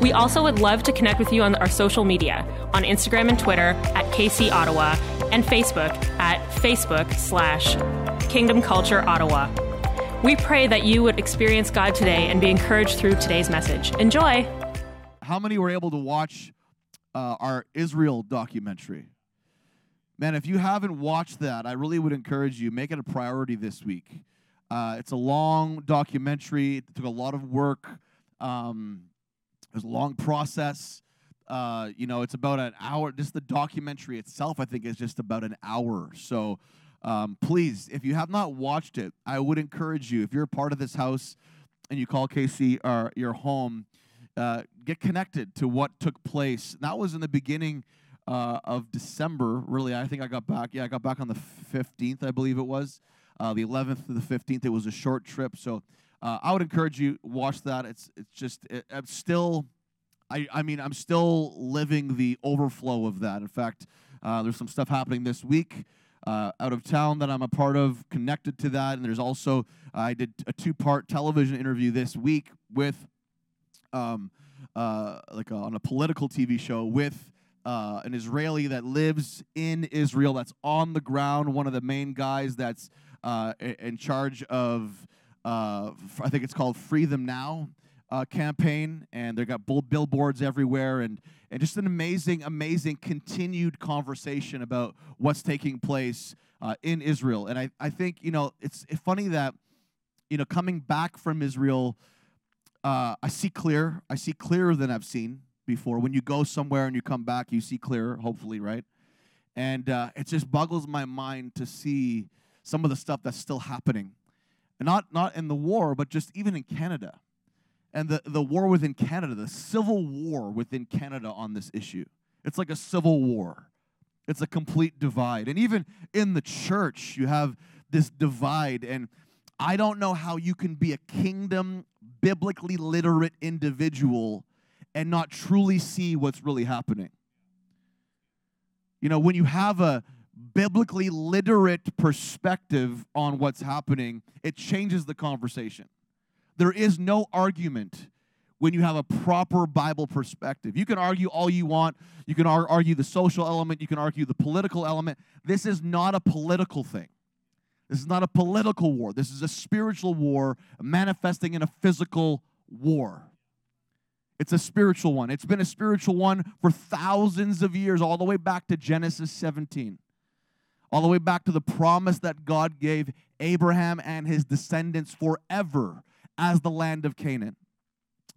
We also would love to connect with you on our social media on Instagram and Twitter at KC Ottawa and Facebook at Facebook slash Kingdom Culture Ottawa. We pray that you would experience God today and be encouraged through today's message. Enjoy. How many were able to watch uh, our Israel documentary? Man, if you haven't watched that, I really would encourage you make it a priority this week. Uh, it's a long documentary. It took a lot of work. Um, it was a long process. Uh, you know, it's about an hour. Just the documentary itself, I think, is just about an hour. So um, please, if you have not watched it, I would encourage you, if you're a part of this house and you call KC or your home, uh, get connected to what took place. That was in the beginning uh, of December, really. I think I got back. Yeah, I got back on the 15th, I believe it was. Uh, the 11th to the 15th. It was a short trip. So uh, I would encourage you watch that. It's it's just it, I'm still, I I mean I'm still living the overflow of that. In fact, uh, there's some stuff happening this week uh, out of town that I'm a part of, connected to that, and there's also I did a two-part television interview this week with, um, uh, like a, on a political TV show with. Uh, an Israeli that lives in Israel, that's on the ground, one of the main guys that's uh, in charge of uh, I think it's called Free Them Now uh, campaign, and they've got billboards everywhere, and and just an amazing, amazing continued conversation about what's taking place uh, in Israel. And I, I think you know it's funny that you know coming back from Israel, uh, I see clear. I see clearer than I've seen before. When you go somewhere and you come back, you see clearer. Hopefully, right? And uh, it just boggles my mind to see some of the stuff that's still happening not not in the war, but just even in Canada, and the the war within Canada, the civil war within Canada on this issue. It's like a civil war. It's a complete divide, and even in the church, you have this divide. And I don't know how you can be a kingdom biblically literate individual and not truly see what's really happening. You know, when you have a biblically literate perspective on what's happening, it changes the conversation. There is no argument when you have a proper Bible perspective. You can argue all you want. You can argue the social element. You can argue the political element. This is not a political thing. This is not a political war. This is a spiritual war manifesting in a physical war. It's a spiritual one. It's been a spiritual one for thousands of years, all the way back to Genesis 17 all the way back to the promise that God gave Abraham and his descendants forever as the land of Canaan.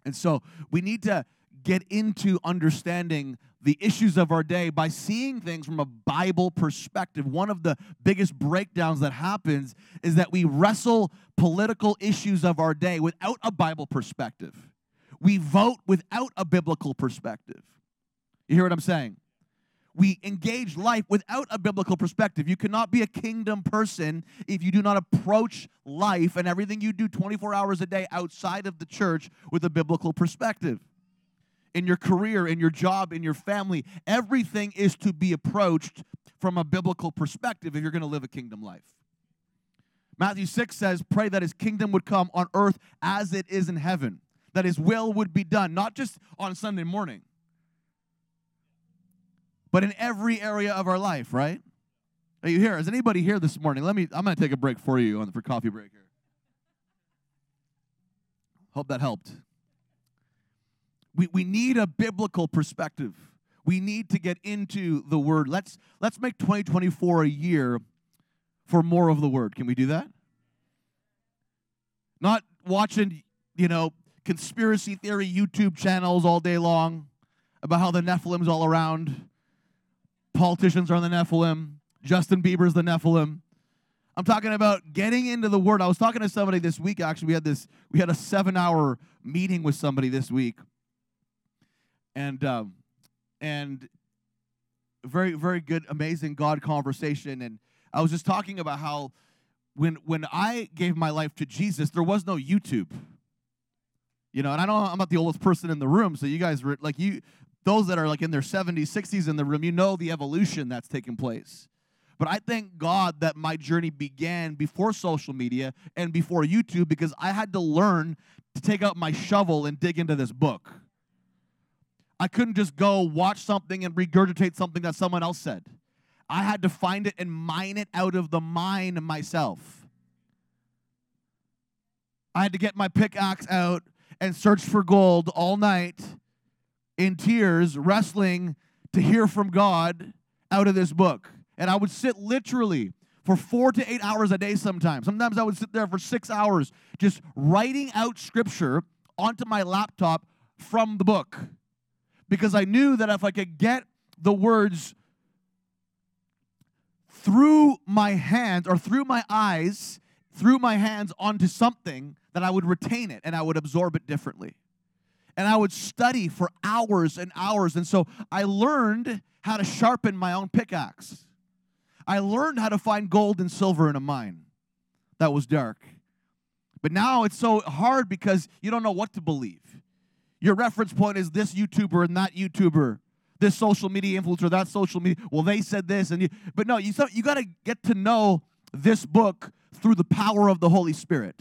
And so we need to get into understanding the issues of our day by seeing things from a Bible perspective. One of the biggest breakdowns that happens is that we wrestle political issues of our day without a Bible perspective. We vote without a biblical perspective. You hear what I'm saying? We engage life without a biblical perspective. You cannot be a kingdom person if you do not approach life and everything you do 24 hours a day outside of the church with a biblical perspective. In your career, in your job, in your family, everything is to be approached from a biblical perspective if you're going to live a kingdom life. Matthew 6 says, Pray that his kingdom would come on earth as it is in heaven, that his will would be done, not just on Sunday morning but in every area of our life, right? Are you here? Is anybody here this morning? Let me, I'm going to take a break for you on for coffee break here. Hope that helped. We, we need a biblical perspective. We need to get into the word. Let's let's make 2024 a year for more of the word. Can we do that? Not watching, you know, conspiracy theory YouTube channels all day long about how the Nephilim's all around politicians are on the Nephilim. Justin Bieber's the Nephilim. I'm talking about getting into the word. I was talking to somebody this week. Actually, we had this. We had a seven-hour meeting with somebody this week, and um, and very, very good, amazing God conversation. And I was just talking about how when when I gave my life to Jesus, there was no YouTube. You know, and I know I'm not the oldest person in the room, so you guys were like you those that are like in their 70s, 60s in the room, you know the evolution that's taken place. But I thank God that my journey began before social media and before YouTube because I had to learn to take out my shovel and dig into this book. I couldn't just go watch something and regurgitate something that someone else said. I had to find it and mine it out of the mine myself. I had to get my pickaxe out and search for gold all night in tears, wrestling to hear from God out of this book. And I would sit literally for four to eight hours a day sometimes. Sometimes I would sit there for six hours just writing out scripture onto my laptop from the book because I knew that if I could get the words through my hands or through my eyes, through my hands onto something, that I would retain it and I would absorb it differently. And I would study for hours and hours. And so I learned how to sharpen my own pickaxe. I learned how to find gold and silver in a mine that was dark. But now it's so hard because you don't know what to believe. Your reference point is this YouTuber and that YouTuber, this social media influencer, that social media. Well, they said this, and you, but no, you you got to get to know this book through the power of the Holy Spirit.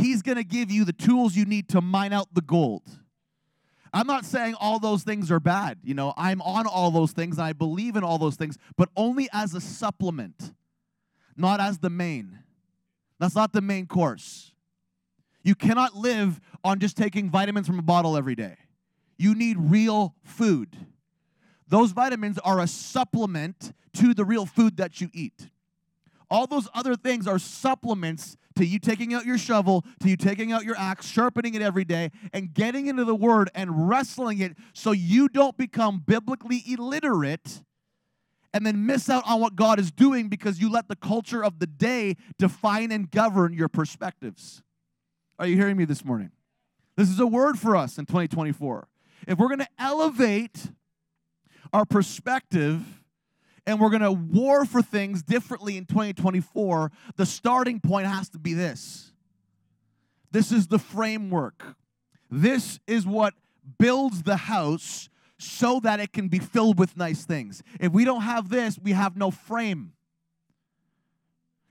He's going to give you the tools you need to mine out the gold. I'm not saying all those things are bad. You know, I'm on all those things and I believe in all those things, but only as a supplement, not as the main. That's not the main course. You cannot live on just taking vitamins from a bottle every day. You need real food. Those vitamins are a supplement to the real food that you eat. All those other things are supplements to you taking out your shovel, to you taking out your axe, sharpening it every day, and getting into the word and wrestling it so you don't become biblically illiterate and then miss out on what God is doing because you let the culture of the day define and govern your perspectives. Are you hearing me this morning? This is a word for us in 2024. If we're going to elevate our perspective, and we're going to war for things differently in 2024, the starting point has to be this. This is the framework. This is what builds the house so that it can be filled with nice things. If we don't have this, we have no frame.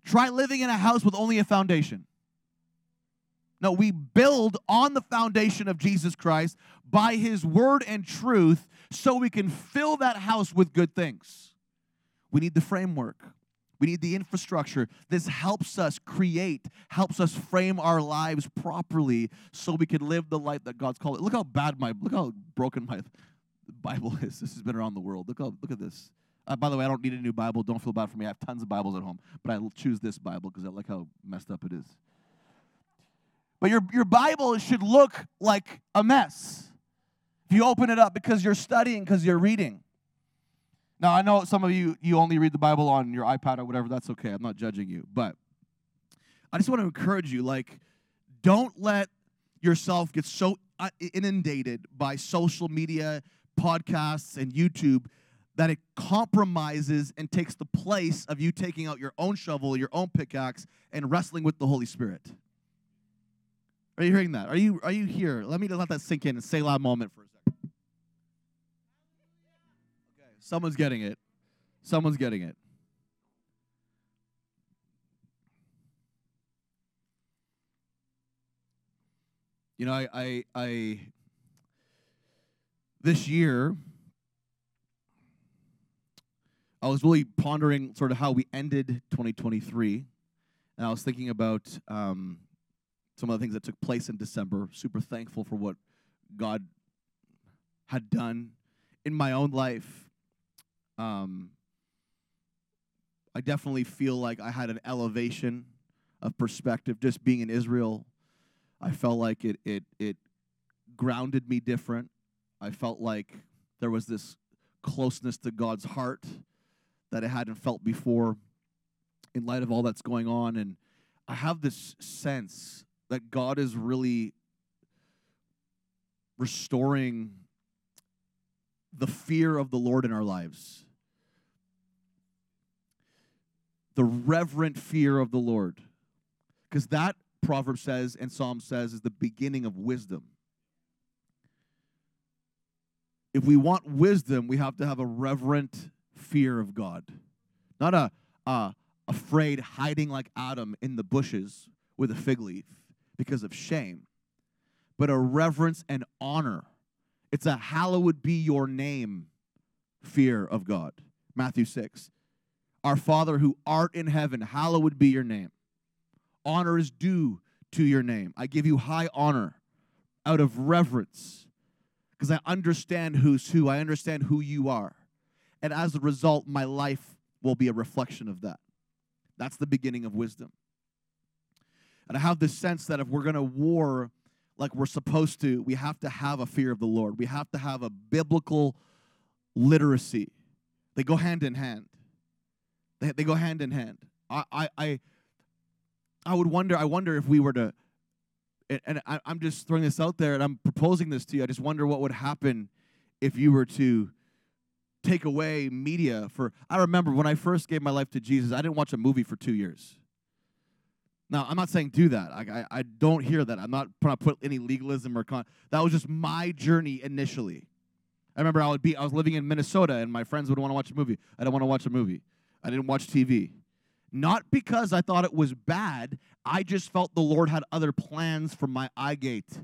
Try living in a house with only a foundation. No, we build on the foundation of Jesus Christ by his word and truth so we can fill that house with good things. We need the framework. We need the infrastructure. This helps us create, helps us frame our lives properly so we can live the life that God's called. Look how bad my, look how broken my Bible is. This has been around the world. Look how, look at this. Uh, by the way, I don't need a new Bible. Don't feel bad for me. I have tons of Bibles at home, but I choose this Bible because I like how messed up it is. But your, your Bible should look like a mess. If you open it up because you're studying, because you're reading. Now, I know some of you, you only read the Bible on your iPad or whatever. That's okay. I'm not judging you. But I just want to encourage you like, don't let yourself get so uh, inundated by social media, podcasts, and YouTube that it compromises and takes the place of you taking out your own shovel, your own pickaxe, and wrestling with the Holy Spirit. Are you hearing that? Are you are you here? Let me let that sink in and Selah moment for a second. Someone's getting it. Someone's getting it. You know, I, I, I this year, I was really pondering sort of how we ended 2023, and I was thinking about um, some of the things that took place in December. Super thankful for what God had done in my own life um, I definitely feel like I had an elevation of perspective just being in Israel. I felt like it it it grounded me different. I felt like there was this closeness to God's heart that I hadn't felt before in light of all that's going on and I have this sense that God is really restoring the fear of the Lord in our lives. The reverent fear of the Lord. Because that proverb says and Psalm says is the beginning of wisdom. If we want wisdom, we have to have a reverent fear of God. Not a, afraid hiding like Adam in the bushes with a fig leaf because of shame, but a reverence and honor. It's a hallowed be your name fear of God. Matthew 6. Our Father who art in heaven, hallowed be your name. Honor is due to your name. I give you high honor out of reverence because I understand who's who. I understand who you are. And as a result, my life will be a reflection of that. That's the beginning of wisdom. And I have this sense that if we're going to war like we're supposed to, we have to have a fear of the Lord. We have to have a biblical literacy. They go hand in hand. They, they go hand in hand. I, I, I, I would wonder, I wonder if we were to, and, I, I'm just throwing this out there and I'm proposing this to you. I just wonder what would happen if you were to take away media for I remember when I first gave my life to Jesus, I didn't watch a movie for two years. Now, I'm not saying do that. I, I, I don't hear that. I'm not trying to put any legalism or con. That was just my journey initially. I remember I would be I was living in Minnesota and my friends would want to watch a movie. I don't want to watch a movie. I didn't watch TV. Not because I thought it was bad. I just felt the Lord had other plans for my eye gate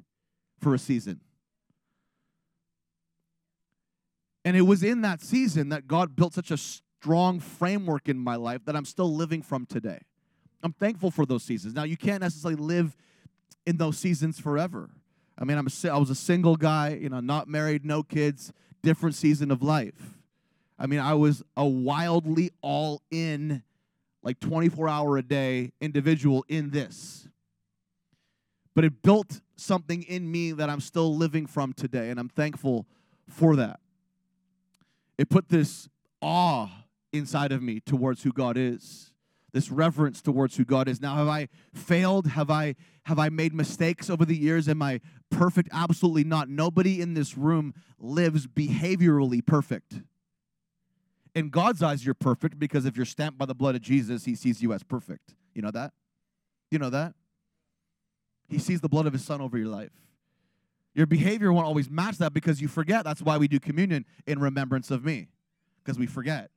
for a season. And it was in that season that God built such a strong framework in my life that I'm still living from today. I'm thankful for those seasons. Now, you can't necessarily live in those seasons forever. I mean, I'm a, I was a single guy, you know, not married, no kids, different season of life. I mean, I was a wildly all in, like 24 hour a day individual in this. But it built something in me that I'm still living from today, and I'm thankful for that it put this awe inside of me towards who God is this reverence towards who God is. Now, have I failed? Have I have I made mistakes over the years? Am I perfect? Absolutely not. Nobody in this room lives behaviorally perfect. In God's eyes, you're perfect because if you're stamped by the blood of Jesus, He sees you as perfect. You know that? You know that? He sees the blood of His Son over your life. Your behavior won't always match that because you forget. That's why we do communion in remembrance of me, because we forget.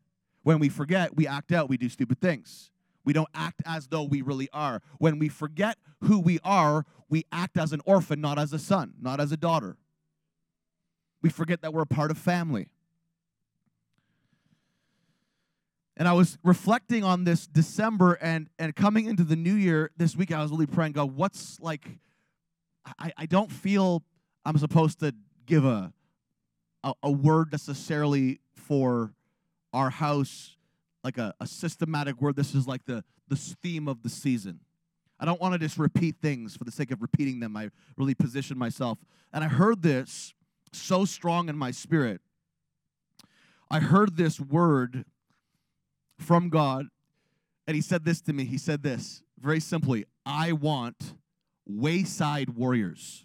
When we forget, we act out, we do stupid things. We don't act as though we really are. When we forget who we are, we act as an orphan, not as a son, not as a daughter. We forget that we're a part of family. And I was reflecting on this December and, and coming into the new year this week, I was really praying, God, what's like, I, I don't feel I'm supposed to give a, a, a word necessarily for our house, like a, a systematic word. This is like the, the theme of the season. I don't want to just repeat things for the sake of repeating them. I really position myself. And I heard this so strong in my spirit. I heard this word from God, and He said this to me. He said this very simply I want wayside warriors.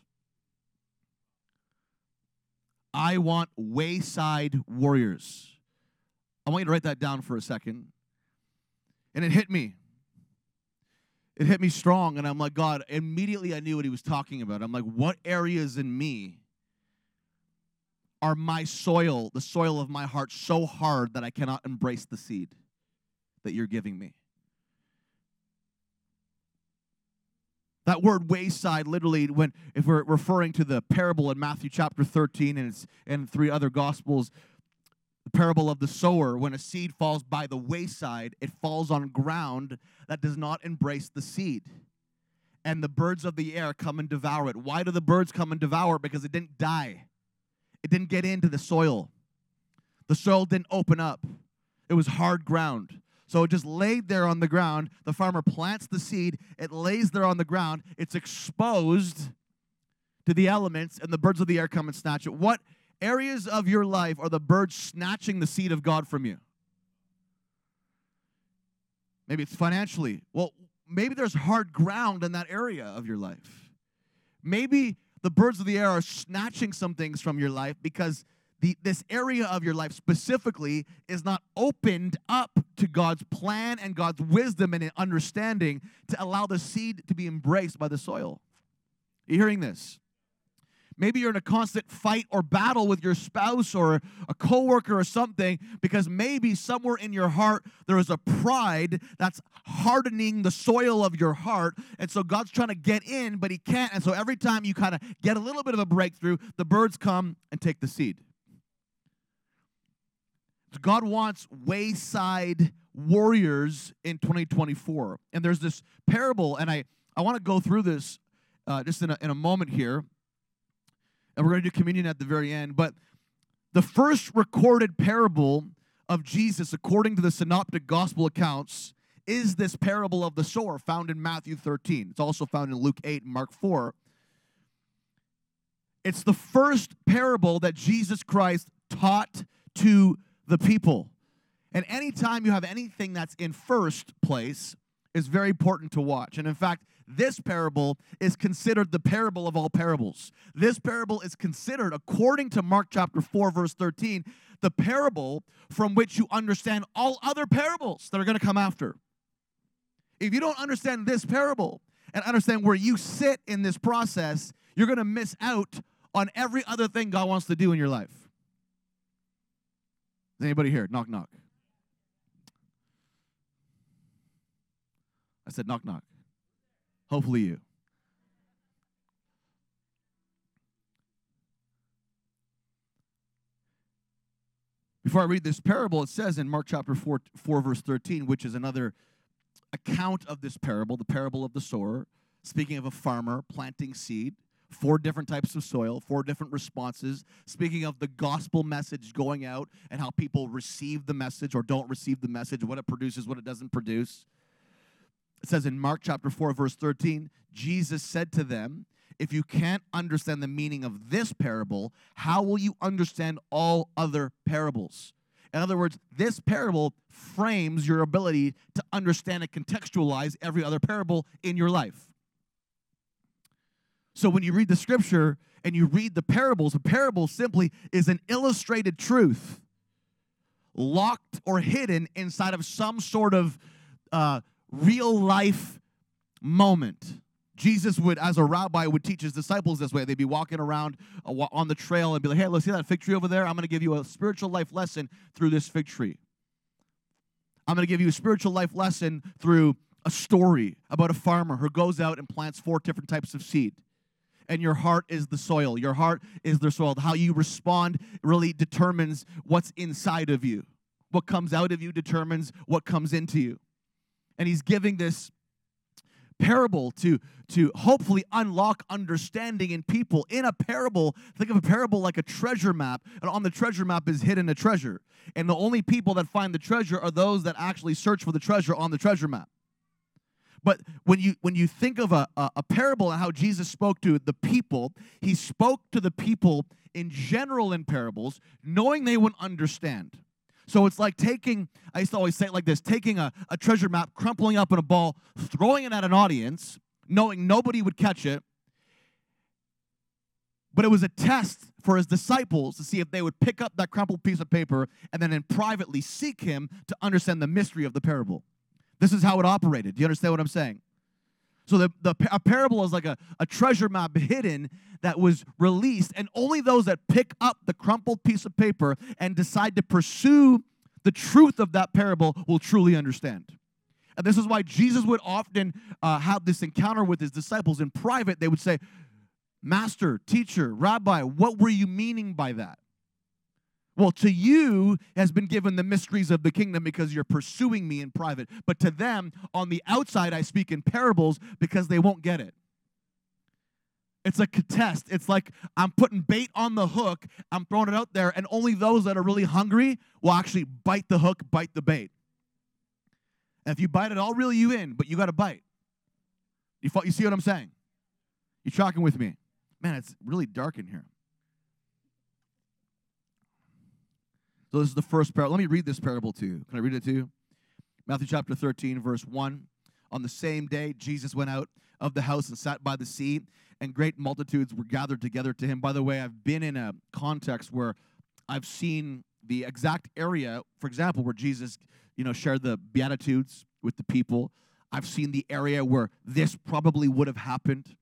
I want wayside warriors. I want you to write that down for a second. And it hit me. It hit me strong. And I'm like, God, immediately I knew what he was talking about. I'm like, what areas in me are my soil, the soil of my heart, so hard that I cannot embrace the seed that you're giving me? That word wayside, literally, when if we're referring to the parable in Matthew chapter 13 and it's and three other gospels, the parable of the sower, when a seed falls by the wayside, it falls on ground that does not embrace the seed. And the birds of the air come and devour it. Why do the birds come and devour it? Because it didn't die. It didn't get into the soil. The soil didn't open up. It was hard ground. So it just laid there on the ground. The farmer plants the seed, it lays there on the ground, it's exposed to the elements, and the birds of the air come and snatch it. What areas of your life are the birds snatching the seed of God from you? Maybe it's financially. Well, maybe there's hard ground in that area of your life. Maybe the birds of the air are snatching some things from your life because the, this area of your life specifically is not opened up to God's plan and God's wisdom and understanding to allow the seed to be embraced by the soil. Are you hearing this? Maybe you're in a constant fight or battle with your spouse or a coworker or something because maybe somewhere in your heart there is a pride that's hardening the soil of your heart. And so God's trying to get in, but he can't. And so every time you kind of get a little bit of a breakthrough, the birds come and take the seed. God wants wayside warriors in 2024. And there's this parable, and I, I want to go through this uh, just in a, in a moment here. And we're going to do communion at the very end. But the first recorded parable of Jesus, according to the synoptic gospel accounts, is this parable of the sower found in Matthew 13. It's also found in Luke 8 and Mark 4. It's the first parable that Jesus Christ taught to the people. And anytime you have anything that's in first place is very important to watch. And in fact, this parable is considered the parable of all parables. This parable is considered, according to Mark chapter 4, verse 13, the parable from which you understand all other parables that are going to come after. If you don't understand this parable and understand where you sit in this process, you're going to miss out on every other thing God wants to do in your life. Is anybody here? Knock, knock. I said, knock, knock. Hopefully, you. Before I read this parable, it says in Mark chapter 4, 4, verse 13, which is another account of this parable, the parable of the sower, speaking of a farmer planting seed four different types of soil, four different responses, speaking of the gospel message going out and how people receive the message or don't receive the message, what it produces, what it doesn't produce. It says in Mark chapter 4, verse 13, Jesus said to them, If you can't understand the meaning of this parable, how will you understand all other parables? In other words, this parable frames your ability to understand and contextualize every other parable in your life. So when you read the scripture and you read the parables, a parable simply is an illustrated truth locked or hidden inside of some sort of uh, real life moment. Jesus would, as a rabbi, would teach his disciples this way. They'd be walking around uh, on the trail and be like, hey, look, see that fig tree over there? I'm going to give you a spiritual life lesson through this fig tree. I'm going to give you a spiritual life lesson through a story about a farmer who goes out and plants four different types of seed and your heart is the soil. Your heart is the soil. How you respond really determines what's inside of you. What comes out of you determines what comes into you. And he's giving this parable to to hopefully unlock understanding in people in a parable think of a parable like a treasure map and on the treasure map is hidden a treasure and the only people that find the treasure are those that actually search for the treasure on the treasure map but when you when you think of a, a, a parable and how Jesus spoke to the people, he spoke to the people in general in parables, knowing they wouldn't understand. So it's like taking, I used to always say it like this taking a, a treasure map, crumpling up in a ball, throwing it at an audience, knowing nobody would catch it. But it was a test for his disciples to see if they would pick up that crumpled piece of paper and then in privately seek him to understand the mystery of the parable. This is how it operated. Do you understand what I'm saying? So the, the a parable is like a, a treasure map hidden that was released, and only those that pick up the crumpled piece of paper and decide to pursue the truth of that parable will truly understand. And this is why Jesus would often uh, have this encounter with his disciples in private. They would say, Master, teacher, rabbi, what were you meaning by that? Well, to you has been given the mysteries of the kingdom because you're pursuing me in private. But to them, on the outside, I speak in parables because they won't get it. It's a test. It's like I'm putting bait on the hook, I'm throwing it out there, and only those that are really hungry will actually bite the hook, bite the bait. And if you bite it, I'll reel you in, but you got to bite. You, you see what I'm saying? You tracking with me? Man, it's really dark in here. So this is the first parable. Let me read this parable to you. Can I read it to you? Matthew chapter 13, verse 1. On the same day, Jesus went out of the house and sat by the sea, and great multitudes were gathered together to him. By the way, I've been in a context where I've seen the exact area, for example, where Jesus, you know, shared the beatitudes with the people. I've seen the area where this probably would have happened.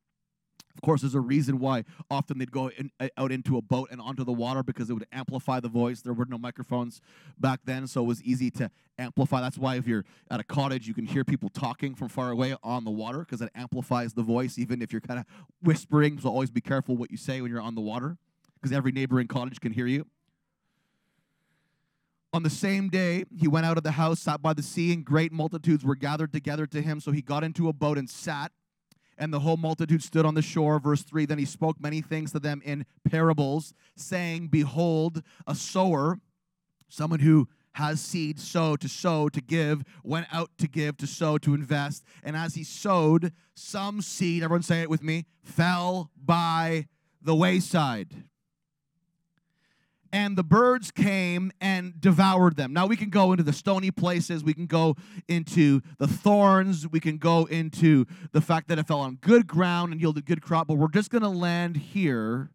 Of course, there's a reason why often they'd go in, out into a boat and onto the water because it would amplify the voice. There were no microphones back then, so it was easy to amplify. That's why if you're at a cottage, you can hear people talking from far away on the water because it amplifies the voice, even if you're kind of whispering. So always be careful what you say when you're on the water because every neighboring cottage can hear you. On the same day, he went out of the house, sat by the sea, and great multitudes were gathered together to him. So he got into a boat and sat and the whole multitude stood on the shore. Verse 3 Then he spoke many things to them in parables, saying, Behold, a sower, someone who has seed, sow to sow, to give, went out to give, to sow, to invest. And as he sowed, some seed, everyone say it with me, fell by the wayside and the birds came and devoured them. Now we can go into the stony places, we can go into the thorns, we can go into the fact that it fell on good ground and yielded good crop, but we're just going to land here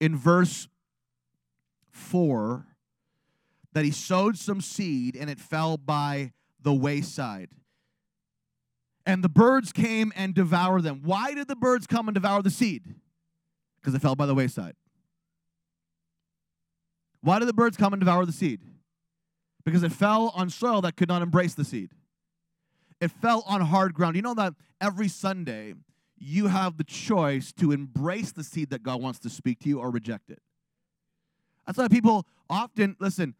in verse 4 that he sowed some seed and it fell by the wayside. And the birds came and devoured them. Why did the birds come and devour the seed? Because it fell by the wayside. Why did the birds come and devour the seed? Because it fell on soil that could not embrace the seed. It fell on hard ground. You know that every Sunday you have the choice to embrace the seed that God wants to speak to you or reject it. That's why people often, listen,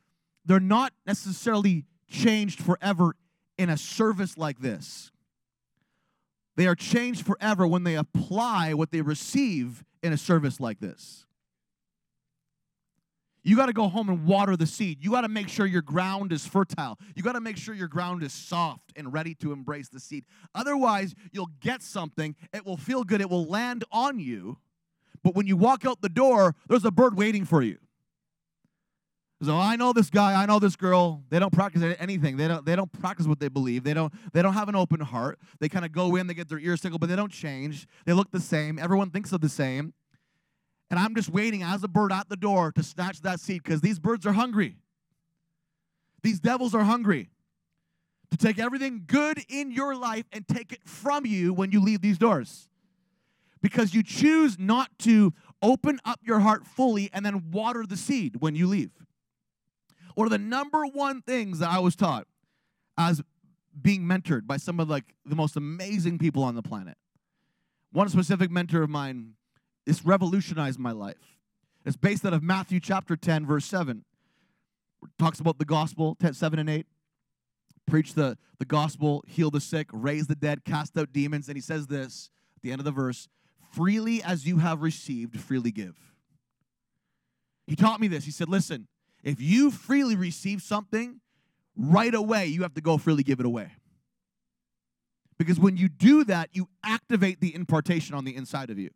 they're not necessarily changed forever in a service like this. They are changed forever when they apply what they receive in a service like this. You got to go home and water the seed. You got to make sure your ground is fertile. You got to make sure your ground is soft and ready to embrace the seed. Otherwise, you'll get something, it will feel good, it will land on you. But when you walk out the door, there's a bird waiting for you. So I know this guy, I know this girl. They don't practice anything. They don't. They don't practice what they believe. They don't. They don't have an open heart. They kind of go in. They get their ears tickled, but they don't change. They look the same. Everyone thinks of the same. And I'm just waiting as a bird at the door to snatch that seed because these birds are hungry. These devils are hungry to take everything good in your life and take it from you when you leave these doors. Because you choose not to open up your heart fully and then water the seed when you leave. One of the number one things that I was taught as being mentored by some of like the most amazing people on the planet. One specific mentor of mine this revolutionized my life. It's based out of Matthew chapter 10, verse 7. It talks about the gospel, 10, 7 and 8. Preach the, the gospel, heal the sick, raise the dead, cast out demons. And he says this at the end of the verse freely as you have received, freely give. He taught me this. He said, listen, if you freely receive something, right away you have to go freely give it away. Because when you do that, you activate the impartation on the inside of you.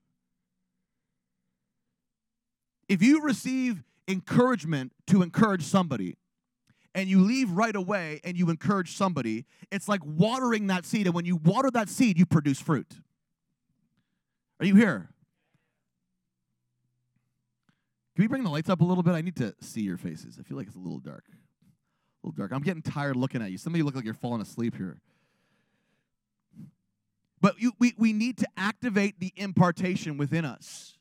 If you receive encouragement to encourage somebody, and you leave right away and you encourage somebody, it's like watering that seed. And when you water that seed, you produce fruit. Are you here? Can we bring the lights up a little bit? I need to see your faces. I feel like it's a little dark. A little dark. I'm getting tired looking at you. Some of you look like you're falling asleep here. But you, we, we need to activate the impartation within us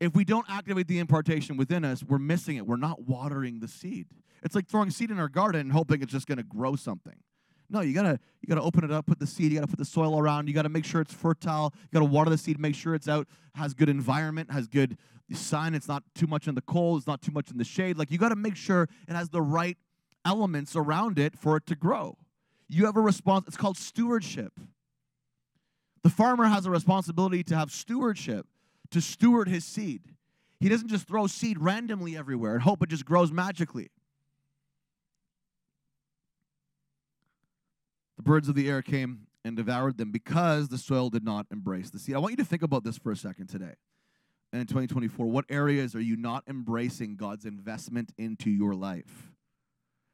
if we don't activate the impartation within us, we're missing it. We're not watering the seed. It's like throwing seed in our garden and hoping it's just going to grow something. No, you gotta you gotta open it up, put the seed, you gotta put the soil around, you gotta make sure it's fertile, you gotta water the seed, make sure it's out, has good environment, has good sun, it's not too much in the cold, it's not too much in the shade. Like you gotta make sure it has the right elements around it for it to grow. You have a response, it's called stewardship. The farmer has a responsibility to have stewardship to steward his seed. He doesn't just throw seed randomly everywhere and hope it just grows magically. The birds of the air came and devoured them because the soil did not embrace the seed. I want you to think about this for a second today. And in 2024, what areas are you not embracing God's investment into your life?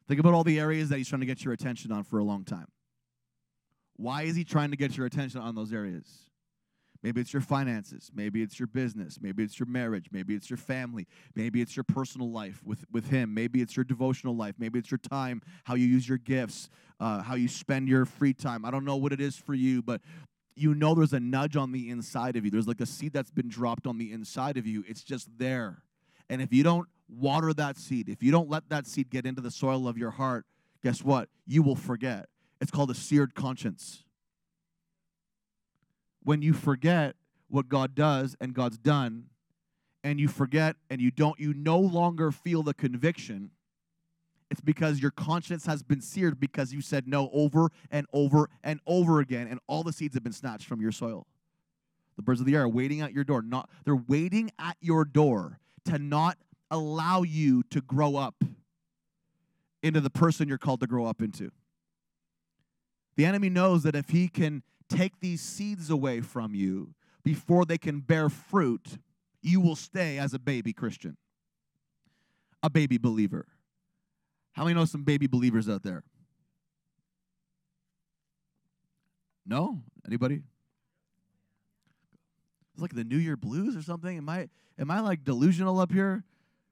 Think about all the areas that He's trying to get your attention on for a long time. Why is He trying to get your attention on those areas? Maybe it's your finances. Maybe it's your business. Maybe it's your marriage. Maybe it's your family. Maybe it's your personal life with, with Him. Maybe it's your devotional life. Maybe it's your time, how you use your gifts, uh, how you spend your free time. I don't know what it is for you, but you know there's a nudge on the inside of you. There's like a seed that's been dropped on the inside of you. It's just there. And if you don't water that seed, if you don't let that seed get into the soil of your heart, guess what? You will forget. It's called a seared conscience. When you forget what God does and God's done, and you forget and you don't, you no longer feel the conviction, it's because your conscience has been seared because you said no over and over and over again, and all the seeds have been snatched from your soil. The birds of the air are waiting at your door. Not they're waiting at your door to not allow you to grow up into the person you're called to grow up into. The enemy knows that if he can take these seeds away from you before they can bear fruit, you will stay as a baby Christian, a baby believer. How many know some baby believers out there? No? Anybody? It's like the New Year blues or something. Am I am I like delusional up here?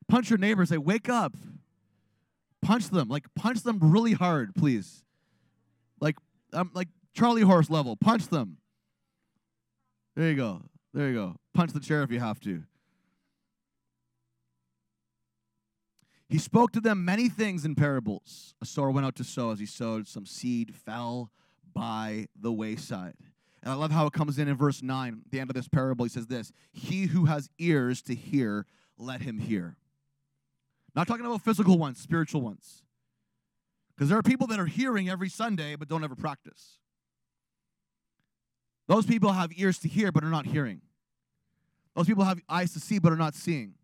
Punch your neighbor, say, wake up. Punch them. Like punch them really hard, please. Like I'm like Charlie horse level. Punch them. There you go. There you go. Punch the chair if you have to. He spoke to them many things in parables. A sower went out to sow. As he sowed, some seed fell by the wayside. And I love how it comes in in verse 9, the end of this parable. He says this He who has ears to hear, let him hear. Not talking about physical ones, spiritual ones. Because there are people that are hearing every Sunday but don't ever practice. Those people have ears to hear but are not hearing. Those people have eyes to see but are not seeing.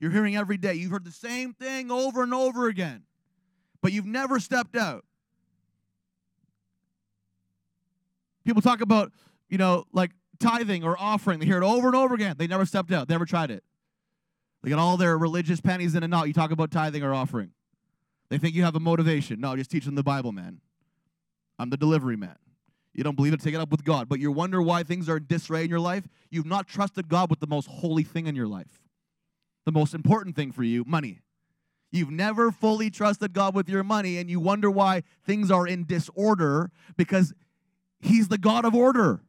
You're hearing every day. You've heard the same thing over and over again, but you've never stepped out. People talk about, you know, like tithing or offering. They hear it over and over again. They never stepped out, they never tried it. They got all their religious pennies in a knot. You talk about tithing or offering. They think you have a motivation. No, just teach them the Bible, man. I'm the delivery man. You don't believe it, take it up with God. But you wonder why things are in disarray in your life? You've not trusted God with the most holy thing in your life the most important thing for you money. You've never fully trusted God with your money, and you wonder why things are in disorder because He's the God of order.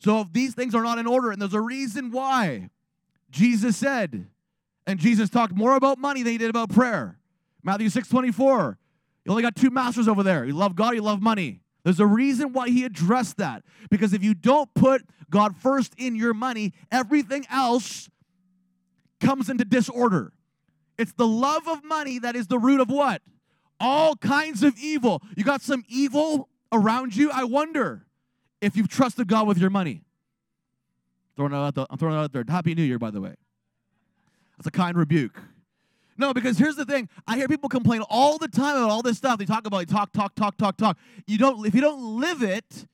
So if these things are not in order, and there's a reason why, Jesus said, and Jesus talked more about money than he did about prayer. Matthew 6 24. You only got two masters over there. You love God, you love money. There's a reason why he addressed that. Because if you don't put God first in your money, everything else comes into disorder. It's the love of money that is the root of what? All kinds of evil. You got some evil around you? I wonder if you've trusted God with your money. Throwing out the, I'm throwing it out there. Happy New Year, by the way. That's a kind rebuke. No, because here's the thing. I hear people complain all the time about all this stuff. They talk about like, talk, talk, talk, talk, talk. You don't if you don't live it,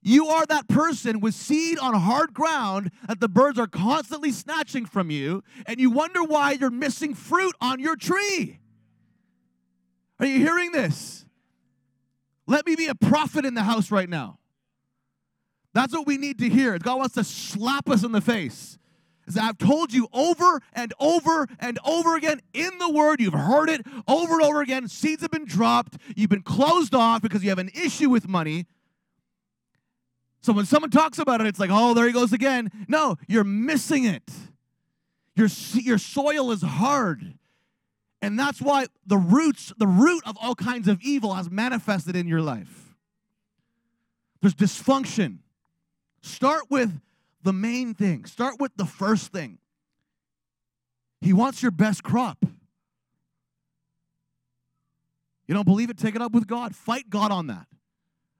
you are that person with seed on hard ground that the birds are constantly snatching from you, and you wonder why you're missing fruit on your tree. Are you hearing this? Let me be a prophet in the house right now. That's what we need to hear. God wants to slap us in the face. I've told you over and over and over again in the Word, you've heard it over and over again. Seeds have been dropped. You've been closed off because you have an issue with money. So when someone talks about it, it's like, oh, there he goes again. No, you're missing it. Your, your soil is hard. And that's why the roots, the root of all kinds of evil has manifested in your life. There's dysfunction. Start with the main thing, start with the first thing. He wants your best crop. You don't believe it? Take it up with God. Fight God on that.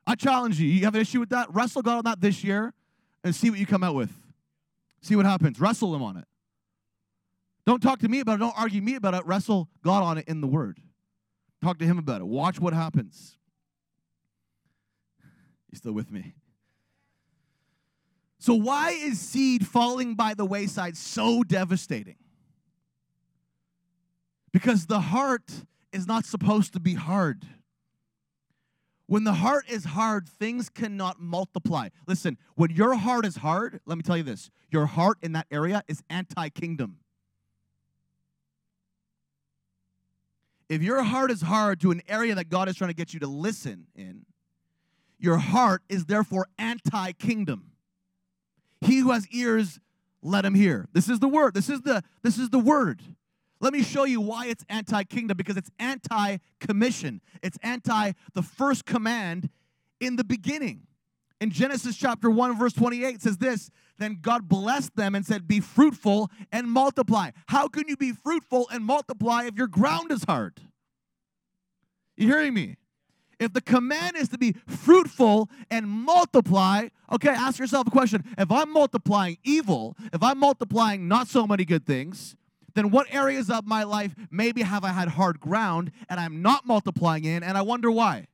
I challenge you. You have an issue with that? Wrestle God on that this year and see what you come out with. See what happens. Wrestle Him on it. Don't talk to me about it. Don't argue me about it. Wrestle God on it in the Word. Talk to Him about it. Watch what happens. You still with me? So, why is seed falling by the wayside so devastating? Because the heart is not supposed to be hard. When the heart is hard, things cannot multiply. Listen, when your heart is hard, let me tell you this your heart in that area is anti kingdom. If your heart is hard to an area that God is trying to get you to listen in, your heart is therefore anti kingdom. He who has ears, let him hear. This is the word. This is the this is the word. Let me show you why it's anti kingdom because it's anti commission. It's anti the first command in the beginning. In Genesis chapter 1, verse 28 says this Then God blessed them and said, Be fruitful and multiply. How can you be fruitful and multiply if your ground is hard? You hearing me? If the command is to be fruitful and multiply, okay, ask yourself a question. If I'm multiplying evil, if I'm multiplying not so many good things, then what areas of my life maybe have I had hard ground and I'm not multiplying in and I wonder why?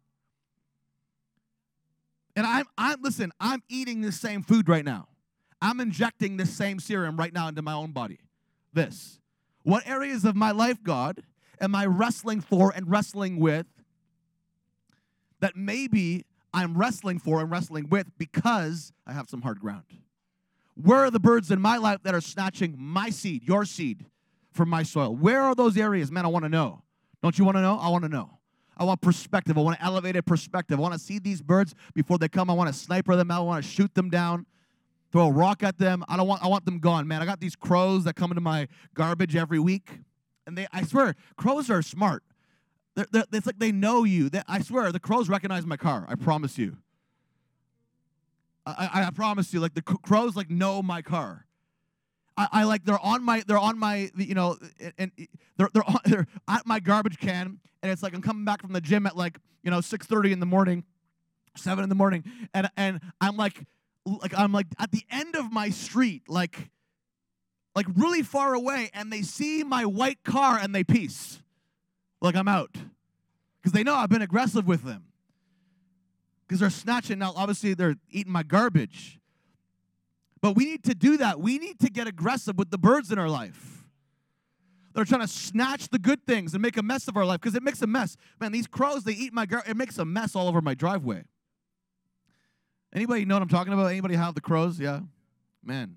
And I'm I'm listen, I'm eating the same food right now. I'm injecting the same serum right now into my own body. This. What areas of my life, God, am I wrestling for and wrestling with that maybe I'm wrestling for and wrestling with because I have some hard ground? Where are the birds in my life that are snatching my seed, your seed, from my soil? Where are those areas? Man, I want to know. Don't you want to know? I want to know. I want perspective. I want an elevated perspective. I want to see these birds before they come. I want to sniper them out. I want to shoot them down, throw a rock at them. I don't want. I want them gone, man. I got these crows that come into my garbage every week, and they. I swear, crows are smart. They're, they're, it's like they know you. They, I swear, the crows recognize my car. I promise you. I, I, I promise you, like the crows like know my car. I, I, like they're on my they're on my you know and they're they're, on, they're at my garbage can and it's like I'm coming back from the gym at like you know 6:30 in the morning, seven in the morning, and and I'm like like I'm like at the end of my street like like really far away and they see my white car and they peace like I'm out because they know I've been aggressive with them because they're snatching now obviously they're eating my garbage but we need to do that. We need to get aggressive with the birds in our life. They're trying to snatch the good things and make a mess of our life because it makes a mess. Man, these crows, they eat my gar- it makes a mess all over my driveway. Anybody know what I'm talking about? Anybody have the crows? Yeah. Man,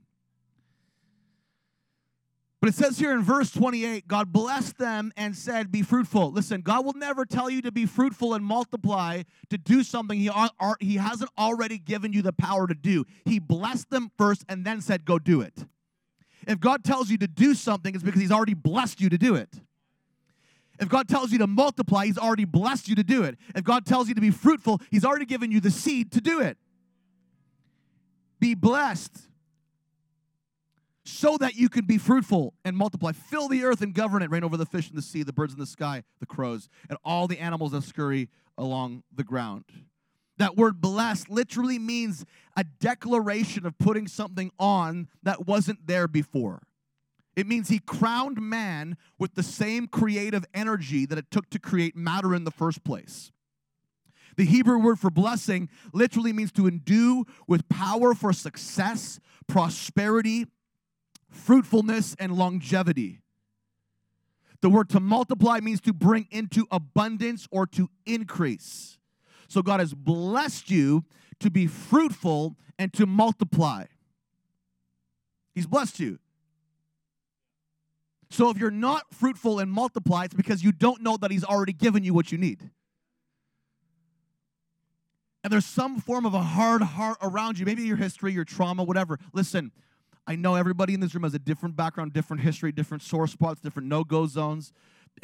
but it says here in verse 28 God blessed them and said, Be fruitful. Listen, God will never tell you to be fruitful and multiply to do something he, he hasn't already given you the power to do. He blessed them first and then said, Go do it. If God tells you to do something, it's because He's already blessed you to do it. If God tells you to multiply, He's already blessed you to do it. If God tells you to be fruitful, He's already given you the seed to do it. Be blessed so that you can be fruitful and multiply. Fill the earth and govern it. Reign over the fish in the sea, the birds in the sky, the crows, and all the animals that scurry along the ground. That word blessed literally means a declaration of putting something on that wasn't there before. It means he crowned man with the same creative energy that it took to create matter in the first place. The Hebrew word for blessing literally means to endue with power for success, prosperity, fruitfulness, and longevity. The word to multiply means to bring into abundance or to increase. So God has blessed you to be fruitful and to multiply. He's blessed you. So if you're not fruitful and multiply, it's because you don't know that He's already given you what you need. And there's some form of a hard heart around you, maybe your history, your trauma, whatever. Listen, I know everybody in this room has a different background, different history, different sore spots, different no-go zones.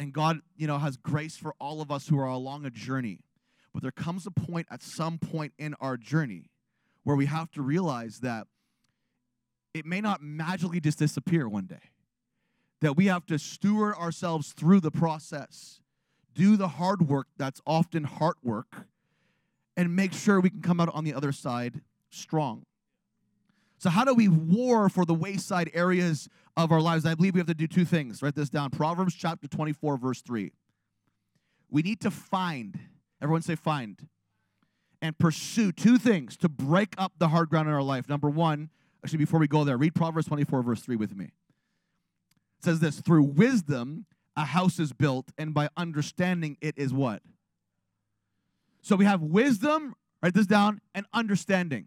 And God, you know, has grace for all of us who are along a journey. But there comes a point at some point in our journey where we have to realize that it may not magically just disappear one day. That we have to steward ourselves through the process, do the hard work that's often heart work, and make sure we can come out on the other side strong. So, how do we war for the wayside areas of our lives? I believe we have to do two things. Write this down Proverbs chapter 24, verse 3. We need to find, everyone say find, and pursue two things to break up the hard ground in our life. Number one, actually, before we go there, read Proverbs 24, verse 3 with me. It says this through wisdom, a house is built, and by understanding, it is what? So we have wisdom, write this down, and understanding.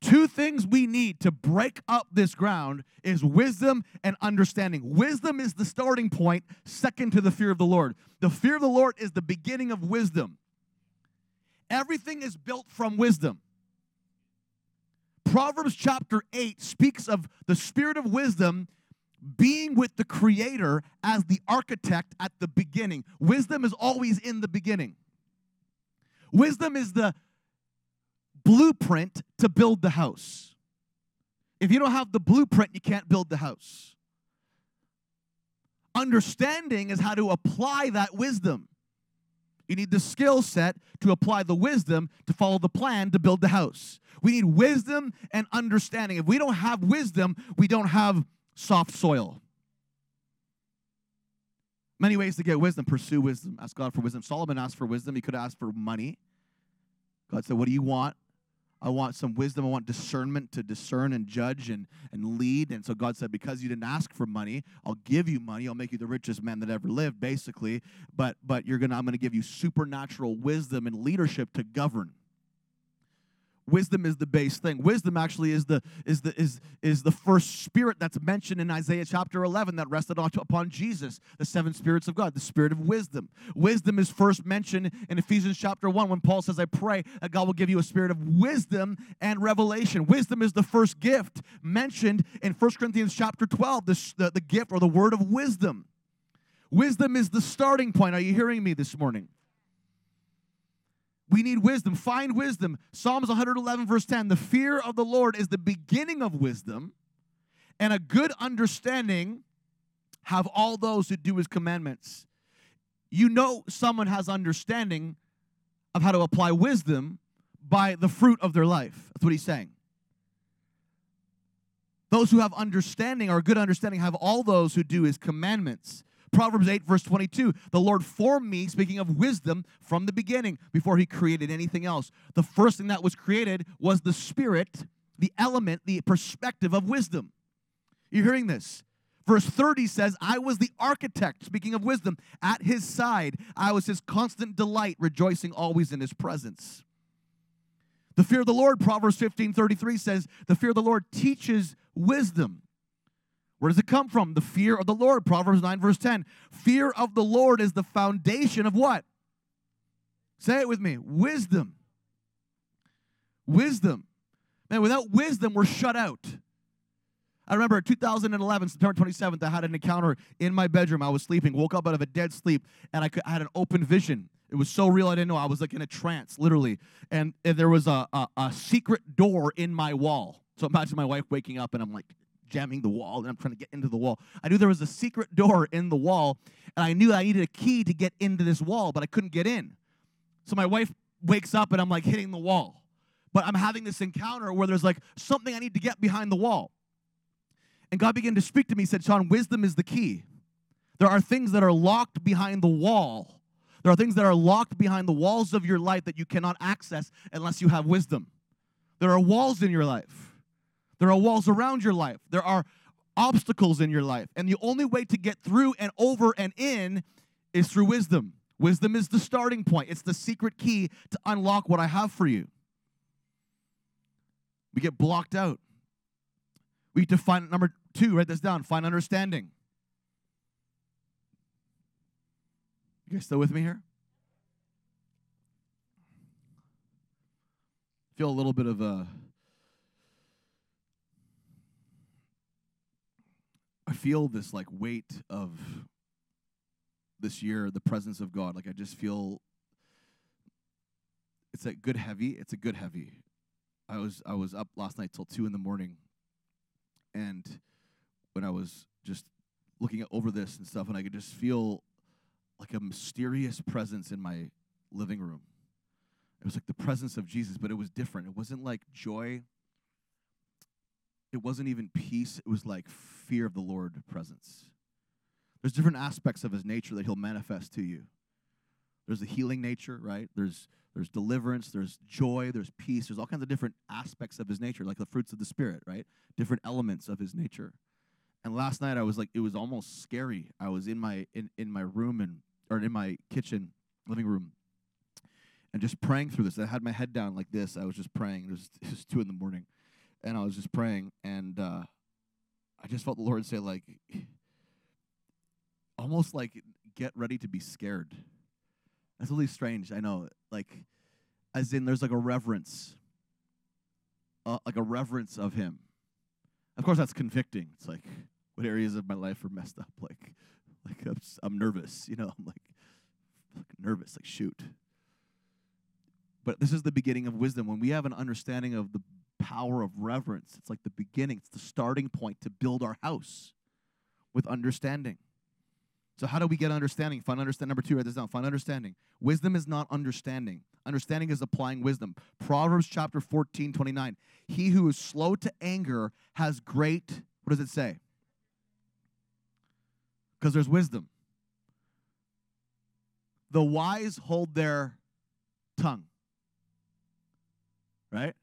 Two things we need to break up this ground is wisdom and understanding. Wisdom is the starting point, second to the fear of the Lord. The fear of the Lord is the beginning of wisdom. Everything is built from wisdom. Proverbs chapter 8 speaks of the spirit of wisdom being with the creator as the architect at the beginning. Wisdom is always in the beginning. Wisdom is the blueprint to build the house. If you don't have the blueprint, you can't build the house. Understanding is how to apply that wisdom. You need the skill set to apply the wisdom to follow the plan to build the house. We need wisdom and understanding. If we don't have wisdom, we don't have soft soil. Many ways to get wisdom. Pursue wisdom. Ask God for wisdom. Solomon asked for wisdom. He could ask for money. God said, What do you want? I want some wisdom. I want discernment to discern and judge and, and lead. And so God said, Because you didn't ask for money, I'll give you money. I'll make you the richest man that ever lived, basically. But but you're gonna I'm gonna give you supernatural wisdom and leadership to govern. Wisdom is the base thing. Wisdom actually is the is the is is the first spirit that's mentioned in Isaiah chapter 11 that rested upon Jesus, the seven spirits of God, the spirit of wisdom. Wisdom is first mentioned in Ephesians chapter 1 when Paul says, "I pray that God will give you a spirit of wisdom and revelation." Wisdom is the first gift mentioned in 1 Corinthians chapter 12, the, the, the gift or the word of wisdom. Wisdom is the starting point. Are you hearing me this morning? We need wisdom. Find wisdom. Psalms 111, verse 10 The fear of the Lord is the beginning of wisdom, and a good understanding have all those who do his commandments. You know, someone has understanding of how to apply wisdom by the fruit of their life. That's what he's saying. Those who have understanding or good understanding have all those who do his commandments. Proverbs 8, verse 22 The Lord formed me, speaking of wisdom, from the beginning, before he created anything else. The first thing that was created was the spirit, the element, the perspective of wisdom. You're hearing this? Verse 30 says, I was the architect, speaking of wisdom, at his side. I was his constant delight, rejoicing always in his presence. The fear of the Lord, Proverbs 15 33 says, The fear of the Lord teaches wisdom. Where does it come from? The fear of the Lord. Proverbs 9, verse 10. Fear of the Lord is the foundation of what? Say it with me wisdom. Wisdom. Man, without wisdom, we're shut out. I remember 2011, September 27th, I had an encounter in my bedroom. I was sleeping, woke up out of a dead sleep, and I, could, I had an open vision. It was so real, I didn't know. I was like in a trance, literally. And, and there was a, a, a secret door in my wall. So imagine my wife waking up, and I'm like, jamming the wall and I'm trying to get into the wall. I knew there was a secret door in the wall and I knew I needed a key to get into this wall, but I couldn't get in. So my wife wakes up and I'm like hitting the wall. But I'm having this encounter where there's like something I need to get behind the wall. And God began to speak to me, said, Sean, wisdom is the key. There are things that are locked behind the wall. There are things that are locked behind the walls of your life that you cannot access unless you have wisdom. There are walls in your life. There are walls around your life. There are obstacles in your life. And the only way to get through and over and in is through wisdom. Wisdom is the starting point, it's the secret key to unlock what I have for you. We get blocked out. We define number two, write this down find understanding. You guys still with me here? Feel a little bit of a I feel this like weight of this year, the presence of God. Like I just feel it's a good heavy. It's a good heavy. I was I was up last night till two in the morning, and when I was just looking over this and stuff, and I could just feel like a mysterious presence in my living room. It was like the presence of Jesus, but it was different. It wasn't like joy it wasn't even peace, it was like fear of the Lord presence. There's different aspects of his nature that he'll manifest to you. There's the healing nature, right? There's there's deliverance, there's joy, there's peace, there's all kinds of different aspects of his nature, like the fruits of the spirit, right? Different elements of his nature. And last night I was like, it was almost scary. I was in my in, in my room and or in my kitchen, living room, and just praying through this. I had my head down like this. I was just praying. It was, it was two in the morning, and I was just praying, and uh, I just felt the Lord say, like, almost like, get ready to be scared. That's really strange. I know, like, as in there's like a reverence, uh, like a reverence of Him. Of course, that's convicting. It's like, what areas of my life are messed up? Like, like I'm, I'm nervous. You know, I'm like, like nervous. Like, shoot. But this is the beginning of wisdom. When we have an understanding of the power of reverence, it's like the beginning, it's the starting point to build our house with understanding. So, how do we get understanding? Find understand. Number two, write this down. Find understanding. Wisdom is not understanding. Understanding is applying wisdom. Proverbs chapter 14, 29. He who is slow to anger has great, what does it say? Because there's wisdom. The wise hold their tongue right?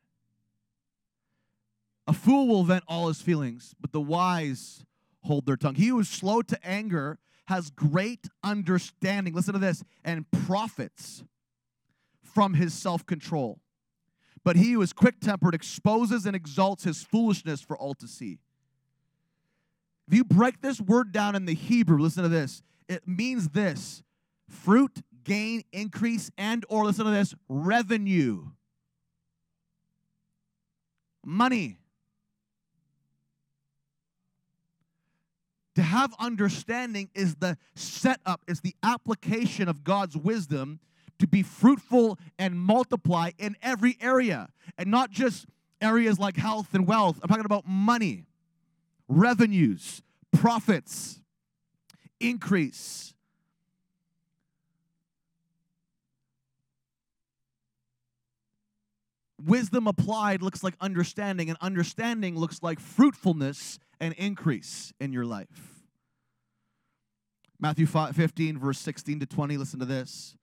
A fool will vent all his feelings, but the wise hold their tongue. He who is slow to anger has great understanding. Listen to this and profits from his self control. But he who is quick tempered exposes and exalts his foolishness for all to see. If you break this word down in the Hebrew, listen to this. It means this fruit, gain, increase, and or listen to this, revenue money. To have understanding is the setup, is the application of God's wisdom to be fruitful and multiply in every area. And not just areas like health and wealth. I'm talking about money, revenues, profits, increase. Wisdom applied looks like understanding, and understanding looks like fruitfulness and increase in your life. Matthew 15, verse 16 to 20, listen to this.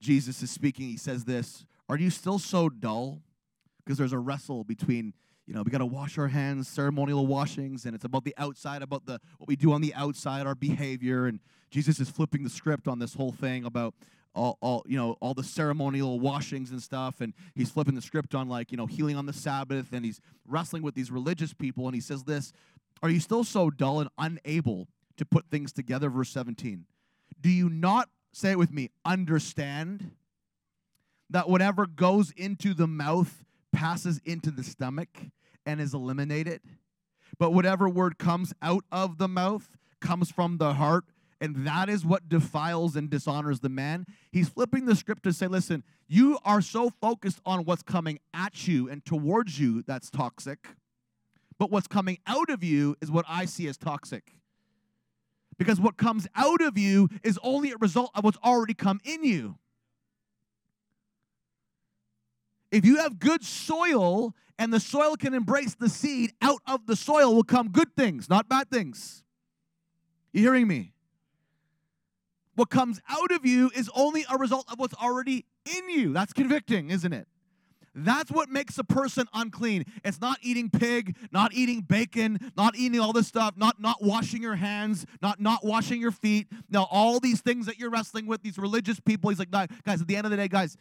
Jesus is speaking. He says this Are you still so dull? Because there's a wrestle between, you know, we got to wash our hands, ceremonial washings, and it's about the outside, about the what we do on the outside, our behavior. And Jesus is flipping the script on this whole thing about all, all you know all the ceremonial washings and stuff and he's flipping the script on like you know healing on the sabbath and he's wrestling with these religious people and he says this are you still so dull and unable to put things together? Verse 17 do you not say it with me understand that whatever goes into the mouth passes into the stomach and is eliminated? But whatever word comes out of the mouth comes from the heart and that is what defiles and dishonors the man. He's flipping the script to say, listen, you are so focused on what's coming at you and towards you that's toxic, but what's coming out of you is what I see as toxic. Because what comes out of you is only a result of what's already come in you. If you have good soil and the soil can embrace the seed, out of the soil will come good things, not bad things. You hearing me? What comes out of you is only a result of what's already in you. That's convicting, isn't it? That's what makes a person unclean. It's not eating pig, not eating bacon, not eating all this stuff, not not washing your hands, not not washing your feet. Now, all these things that you're wrestling with, these religious people, he's like, guys, at the end of the day, guys,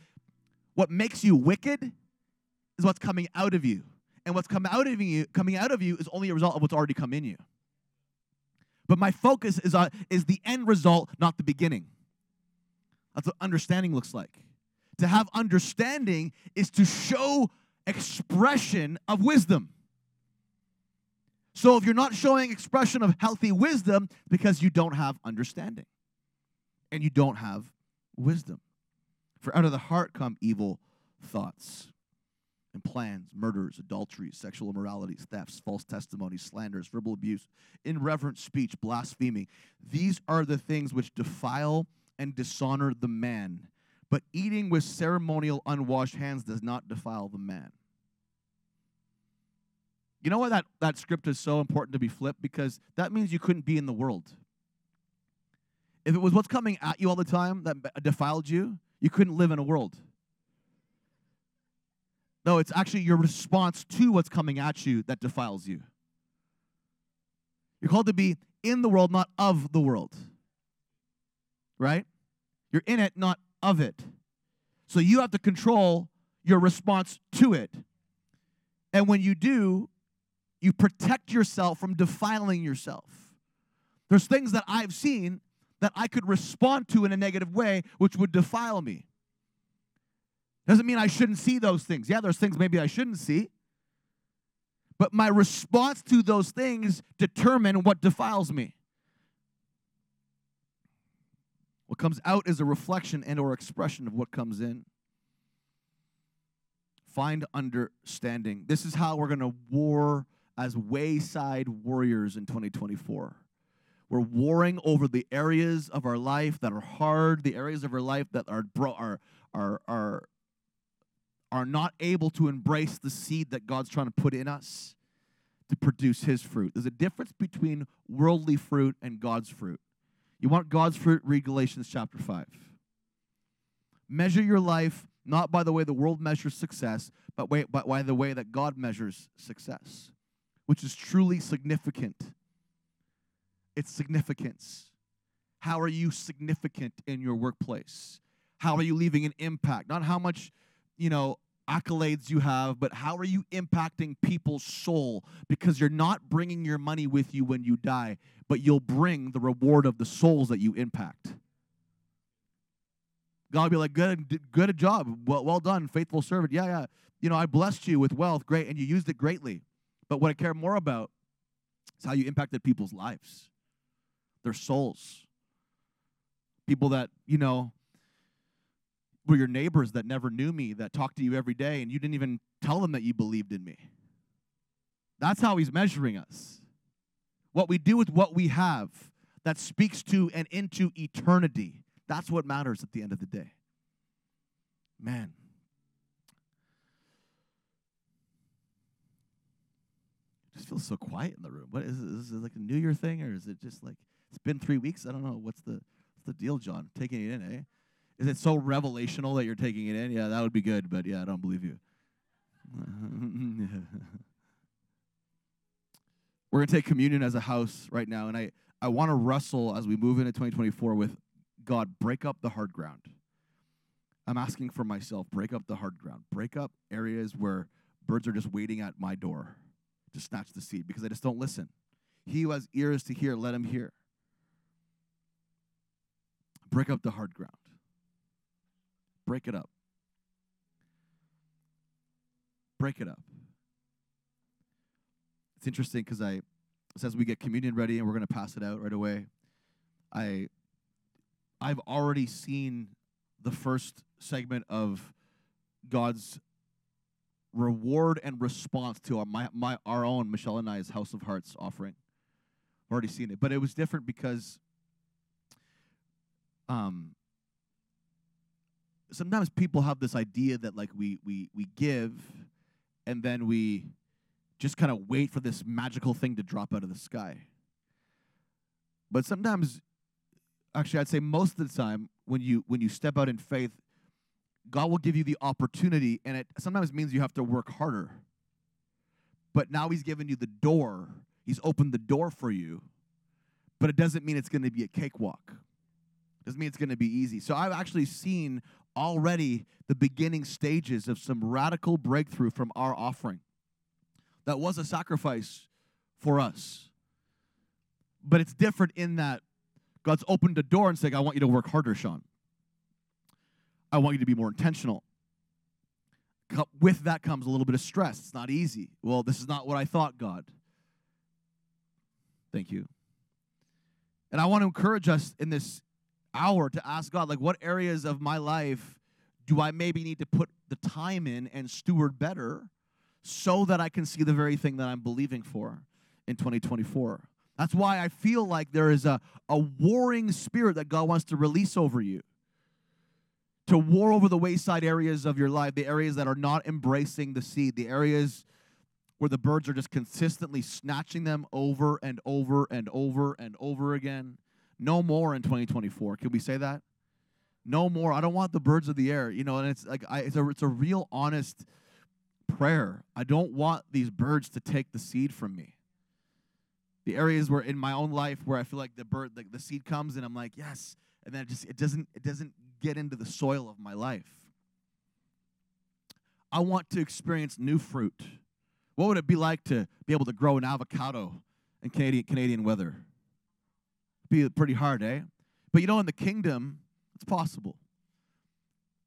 what makes you wicked is what's coming out of you. And what's coming out of you, coming out of you is only a result of what's already come in you. But my focus is on is the end result, not the beginning. That's what understanding looks like. To have understanding is to show expression of wisdom. So if you're not showing expression of healthy wisdom, because you don't have understanding and you don't have wisdom. For out of the heart come evil thoughts and plans, murders, adulteries, sexual immoralities, thefts, false testimonies, slanders, verbal abuse, irreverent speech, blaspheming. These are the things which defile and dishonor the man. But eating with ceremonial unwashed hands does not defile the man. You know why that, that script is so important to be flipped? Because that means you couldn't be in the world. If it was what's coming at you all the time that defiled you, you couldn't live in a world. No, it's actually your response to what's coming at you that defiles you. You're called to be in the world, not of the world. Right? You're in it, not of it. So you have to control your response to it. And when you do, you protect yourself from defiling yourself. There's things that I've seen that I could respond to in a negative way, which would defile me. Doesn't mean I shouldn't see those things. Yeah, there's things maybe I shouldn't see. But my response to those things determine what defiles me. What comes out is a reflection and or expression of what comes in. Find understanding. This is how we're going to war as wayside warriors in 2024. We're warring over the areas of our life that are hard, the areas of our life that are bro- are are are are not able to embrace the seed that God's trying to put in us to produce his fruit. There's a difference between worldly fruit and God's fruit. You want God's fruit? Read Galatians chapter 5. Measure your life not by the way the world measures success, but but by the way that God measures success, which is truly significant. It's significance. How are you significant in your workplace? How are you leaving an impact? Not how much, you know, accolades you have, but how are you impacting people's soul? Because you're not bringing your money with you when you die, but you'll bring the reward of the souls that you impact. God will be like, good, good job. Well, well done, faithful servant. Yeah, yeah. You know, I blessed you with wealth. Great. And you used it greatly. But what I care more about is how you impacted people's lives, their souls. People that, you know, were your neighbors that never knew me, that talked to you every day, and you didn't even tell them that you believed in me. That's how he's measuring us. What we do with what we have that speaks to and into eternity. That's what matters at the end of the day. Man. Just feels so quiet in the room. What is it? Is it like a New Year thing, or is it just like it's been three weeks? I don't know. What's the what's the deal, John? Taking it in, eh? Is it so revelational that you're taking it in? Yeah, that would be good, but yeah, I don't believe you. We're going to take communion as a house right now, and I, I want to wrestle as we move into 2024 with God, break up the hard ground. I'm asking for myself, break up the hard ground. Break up areas where birds are just waiting at my door to snatch the seed because I just don't listen. He who has ears to hear, let him hear. Break up the hard ground. Break it up. Break it up. It's interesting because I, as we get communion ready and we're going to pass it out right away, I, I've already seen the first segment of God's reward and response to our my, my our own Michelle and I's House of Hearts offering. I've already seen it, but it was different because um, sometimes people have this idea that like we we we give and then we just kind of wait for this magical thing to drop out of the sky. But sometimes actually I'd say most of the time when you when you step out in faith God will give you the opportunity and it sometimes means you have to work harder. But now he's given you the door. He's opened the door for you. But it doesn't mean it's going to be a cakewalk. Doesn't mean it's going to be easy. So I've actually seen already the beginning stages of some radical breakthrough from our offering. That was a sacrifice for us. But it's different in that God's opened a door and saying, I want you to work harder, Sean. I want you to be more intentional. With that comes a little bit of stress. It's not easy. Well, this is not what I thought, God. Thank you. And I want to encourage us in this hour to ask God, like, what areas of my life do I maybe need to put the time in and steward better so that I can see the very thing that I'm believing for in 2024? That's why I feel like there is a, a warring spirit that God wants to release over you. To war over the wayside areas of your life, the areas that are not embracing the seed, the areas where the birds are just consistently snatching them over and over and over and over again. No more in 2024. Can we say that? No more. I don't want the birds of the air. You know, and it's like I, it's a it's a real honest prayer. I don't want these birds to take the seed from me. The areas where in my own life where I feel like the bird, like the seed comes and I'm like, yes, and then it just it doesn't it doesn't get into the soil of my life. I want to experience new fruit. What would it be like to be able to grow an avocado in Canadian, Canadian weather? Be pretty hard, eh? But you know, in the kingdom, it's possible.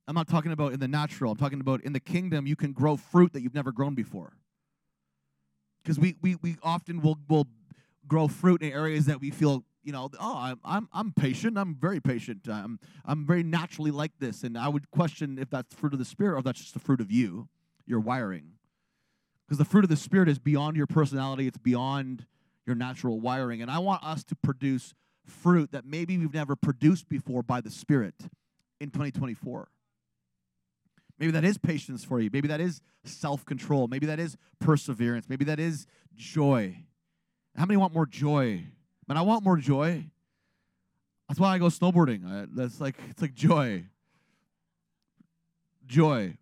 I'm not talking about in the natural. I'm talking about in the kingdom, you can grow fruit that you've never grown before. Because we, we, we often will, will grow fruit in areas that we feel, you know, oh, I'm, I'm, patient. I'm very patient. I'm, I'm very naturally like this. And I would question if that's fruit of the Spirit or if that's just the fruit of you, your wiring. Because the fruit of the Spirit is beyond your personality, it's beyond your natural wiring. And I want us to produce fruit that maybe we've never produced before by the Spirit in 2024. Maybe that is patience for you. Maybe that is self control. Maybe that is perseverance. Maybe that is joy. How many want more joy? Man, I want more joy. That's why I go snowboarding. I, that's like it's like joy. Joy.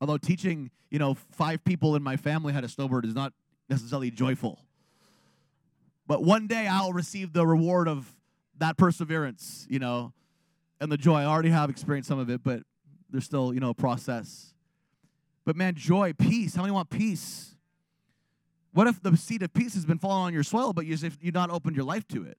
Although teaching, you know, five people in my family how to snowboard is not necessarily joyful. But one day I'll receive the reward of that perseverance, you know, and the joy. I already have experienced some of it, but there's still, you know, a process. But man, joy, peace. How many want peace? What if the seed of peace has been falling on your soil, but you you've not opened your life to it?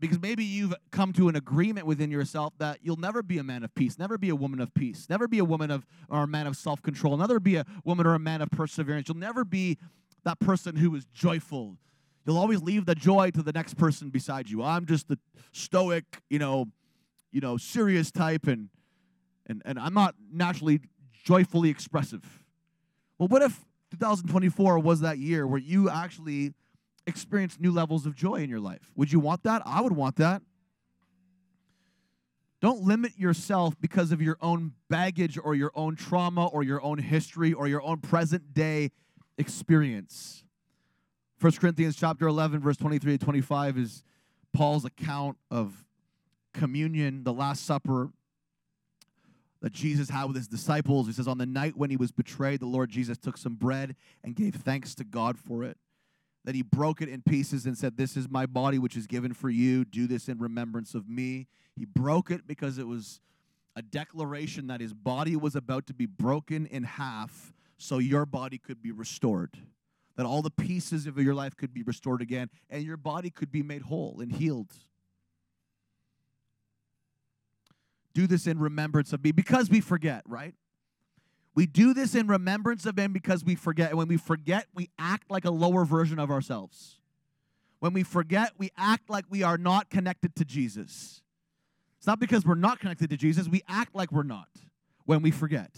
Because maybe you've come to an agreement within yourself that you'll never be a man of peace, never be a woman of peace, never be a woman of or a man of self-control, never be a woman or a man of perseverance. You'll never be that person who is joyful. You'll always leave the joy to the next person beside you. I'm just the stoic, you know, you know, serious type and and and I'm not naturally joyfully expressive. Well, what if 2024 was that year where you actually experienced new levels of joy in your life? Would you want that? I would want that. Don't limit yourself because of your own baggage or your own trauma or your own history or your own present day experience. 1 Corinthians chapter 11 verse 23 to 25 is Paul's account of communion, the last supper that Jesus had with his disciples. He says on the night when he was betrayed, the Lord Jesus took some bread and gave thanks to God for it. Then he broke it in pieces and said, "This is my body which is given for you. Do this in remembrance of me." He broke it because it was a declaration that his body was about to be broken in half so your body could be restored. That all the pieces of your life could be restored again and your body could be made whole and healed. Do this in remembrance of me because we forget, right? We do this in remembrance of him because we forget. And when we forget, we act like a lower version of ourselves. When we forget, we act like we are not connected to Jesus. It's not because we're not connected to Jesus, we act like we're not when we forget.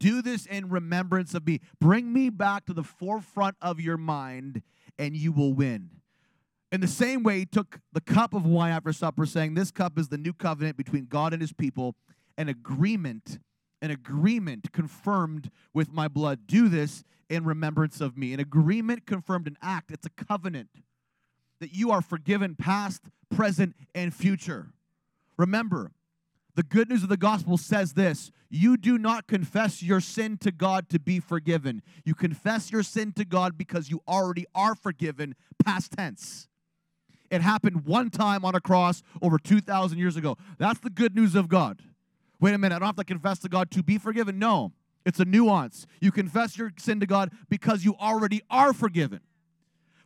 Do this in remembrance of me. Bring me back to the forefront of your mind, and you will win. In the same way, he took the cup of wine after supper, saying, This cup is the new covenant between God and his people, an agreement, an agreement confirmed with my blood. Do this in remembrance of me. An agreement confirmed an act, it's a covenant that you are forgiven past, present, and future. Remember, the good news of the gospel says this you do not confess your sin to God to be forgiven. You confess your sin to God because you already are forgiven, past tense. It happened one time on a cross over 2,000 years ago. That's the good news of God. Wait a minute, I don't have to confess to God to be forgiven. No, it's a nuance. You confess your sin to God because you already are forgiven.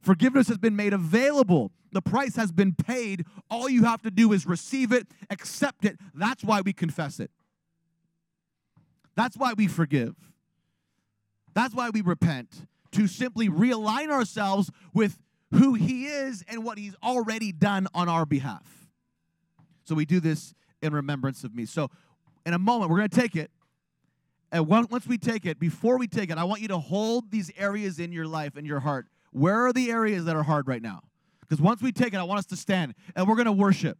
Forgiveness has been made available. The price has been paid. All you have to do is receive it, accept it. That's why we confess it. That's why we forgive. That's why we repent, to simply realign ourselves with who He is and what He's already done on our behalf. So we do this in remembrance of me. So in a moment, we're going to take it. And once we take it, before we take it, I want you to hold these areas in your life and your heart. Where are the areas that are hard right now? Because once we take it, I want us to stand and we're going to worship.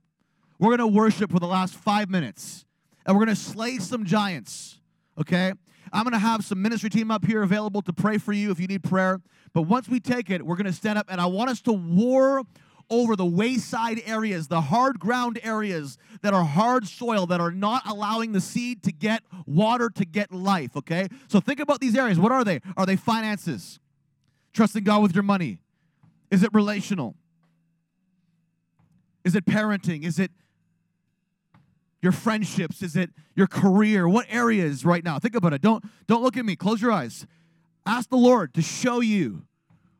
We're going to worship for the last five minutes and we're going to slay some giants. Okay? I'm going to have some ministry team up here available to pray for you if you need prayer. But once we take it, we're going to stand up and I want us to war over the wayside areas, the hard ground areas that are hard soil, that are not allowing the seed to get water, to get life, okay? So think about these areas. What are they? Are they finances? Trusting God with your money? Is it relational? Is it parenting? Is it your friendships? Is it your career? What areas right now? Think about it. Don't don't look at me. Close your eyes. Ask the Lord to show you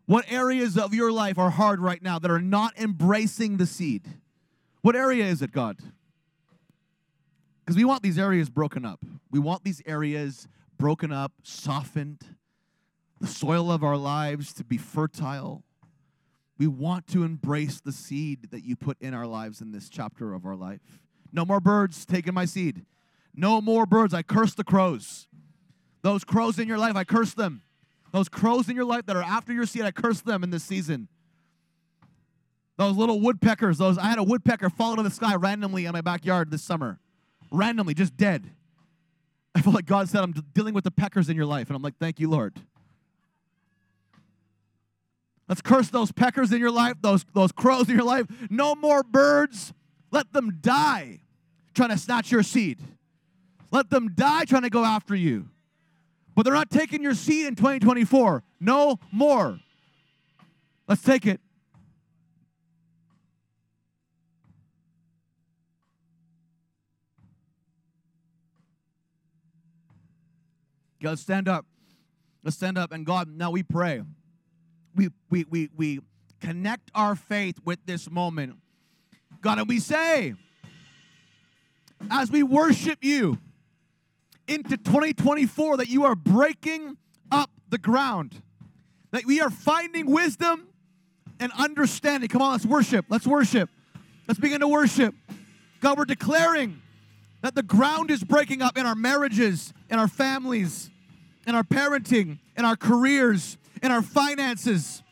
what areas of your life are hard right now that are not embracing the seed. What area is it, God? Because we want these areas broken up. We want these areas broken up, softened, the soil of our lives to be fertile. We want to embrace the seed that you put in our lives in this chapter of our life. No more birds taking my seed. No more birds. I curse the crows. Those crows in your life, I curse them. Those crows in your life that are after your seed, I curse them in this season. Those little woodpeckers, those I had a woodpecker fall of the sky randomly in my backyard this summer. Randomly, just dead. I feel like God said, I'm dealing with the peckers in your life. And I'm like, thank you, Lord. Let's curse those peckers in your life, those, those crows in your life. No more birds. Let them die trying to snatch your seed. Let them die trying to go after you. But they're not taking your seed in 2024. No more. Let's take it. God, stand up. Let's stand up. And God, now we pray. We, we, we, we connect our faith with this moment. God, and we say, as we worship you into 2024, that you are breaking up the ground, that we are finding wisdom and understanding. Come on, let's worship. Let's worship. Let's begin to worship. God, we're declaring that the ground is breaking up in our marriages, in our families, in our parenting, in our careers, in our finances.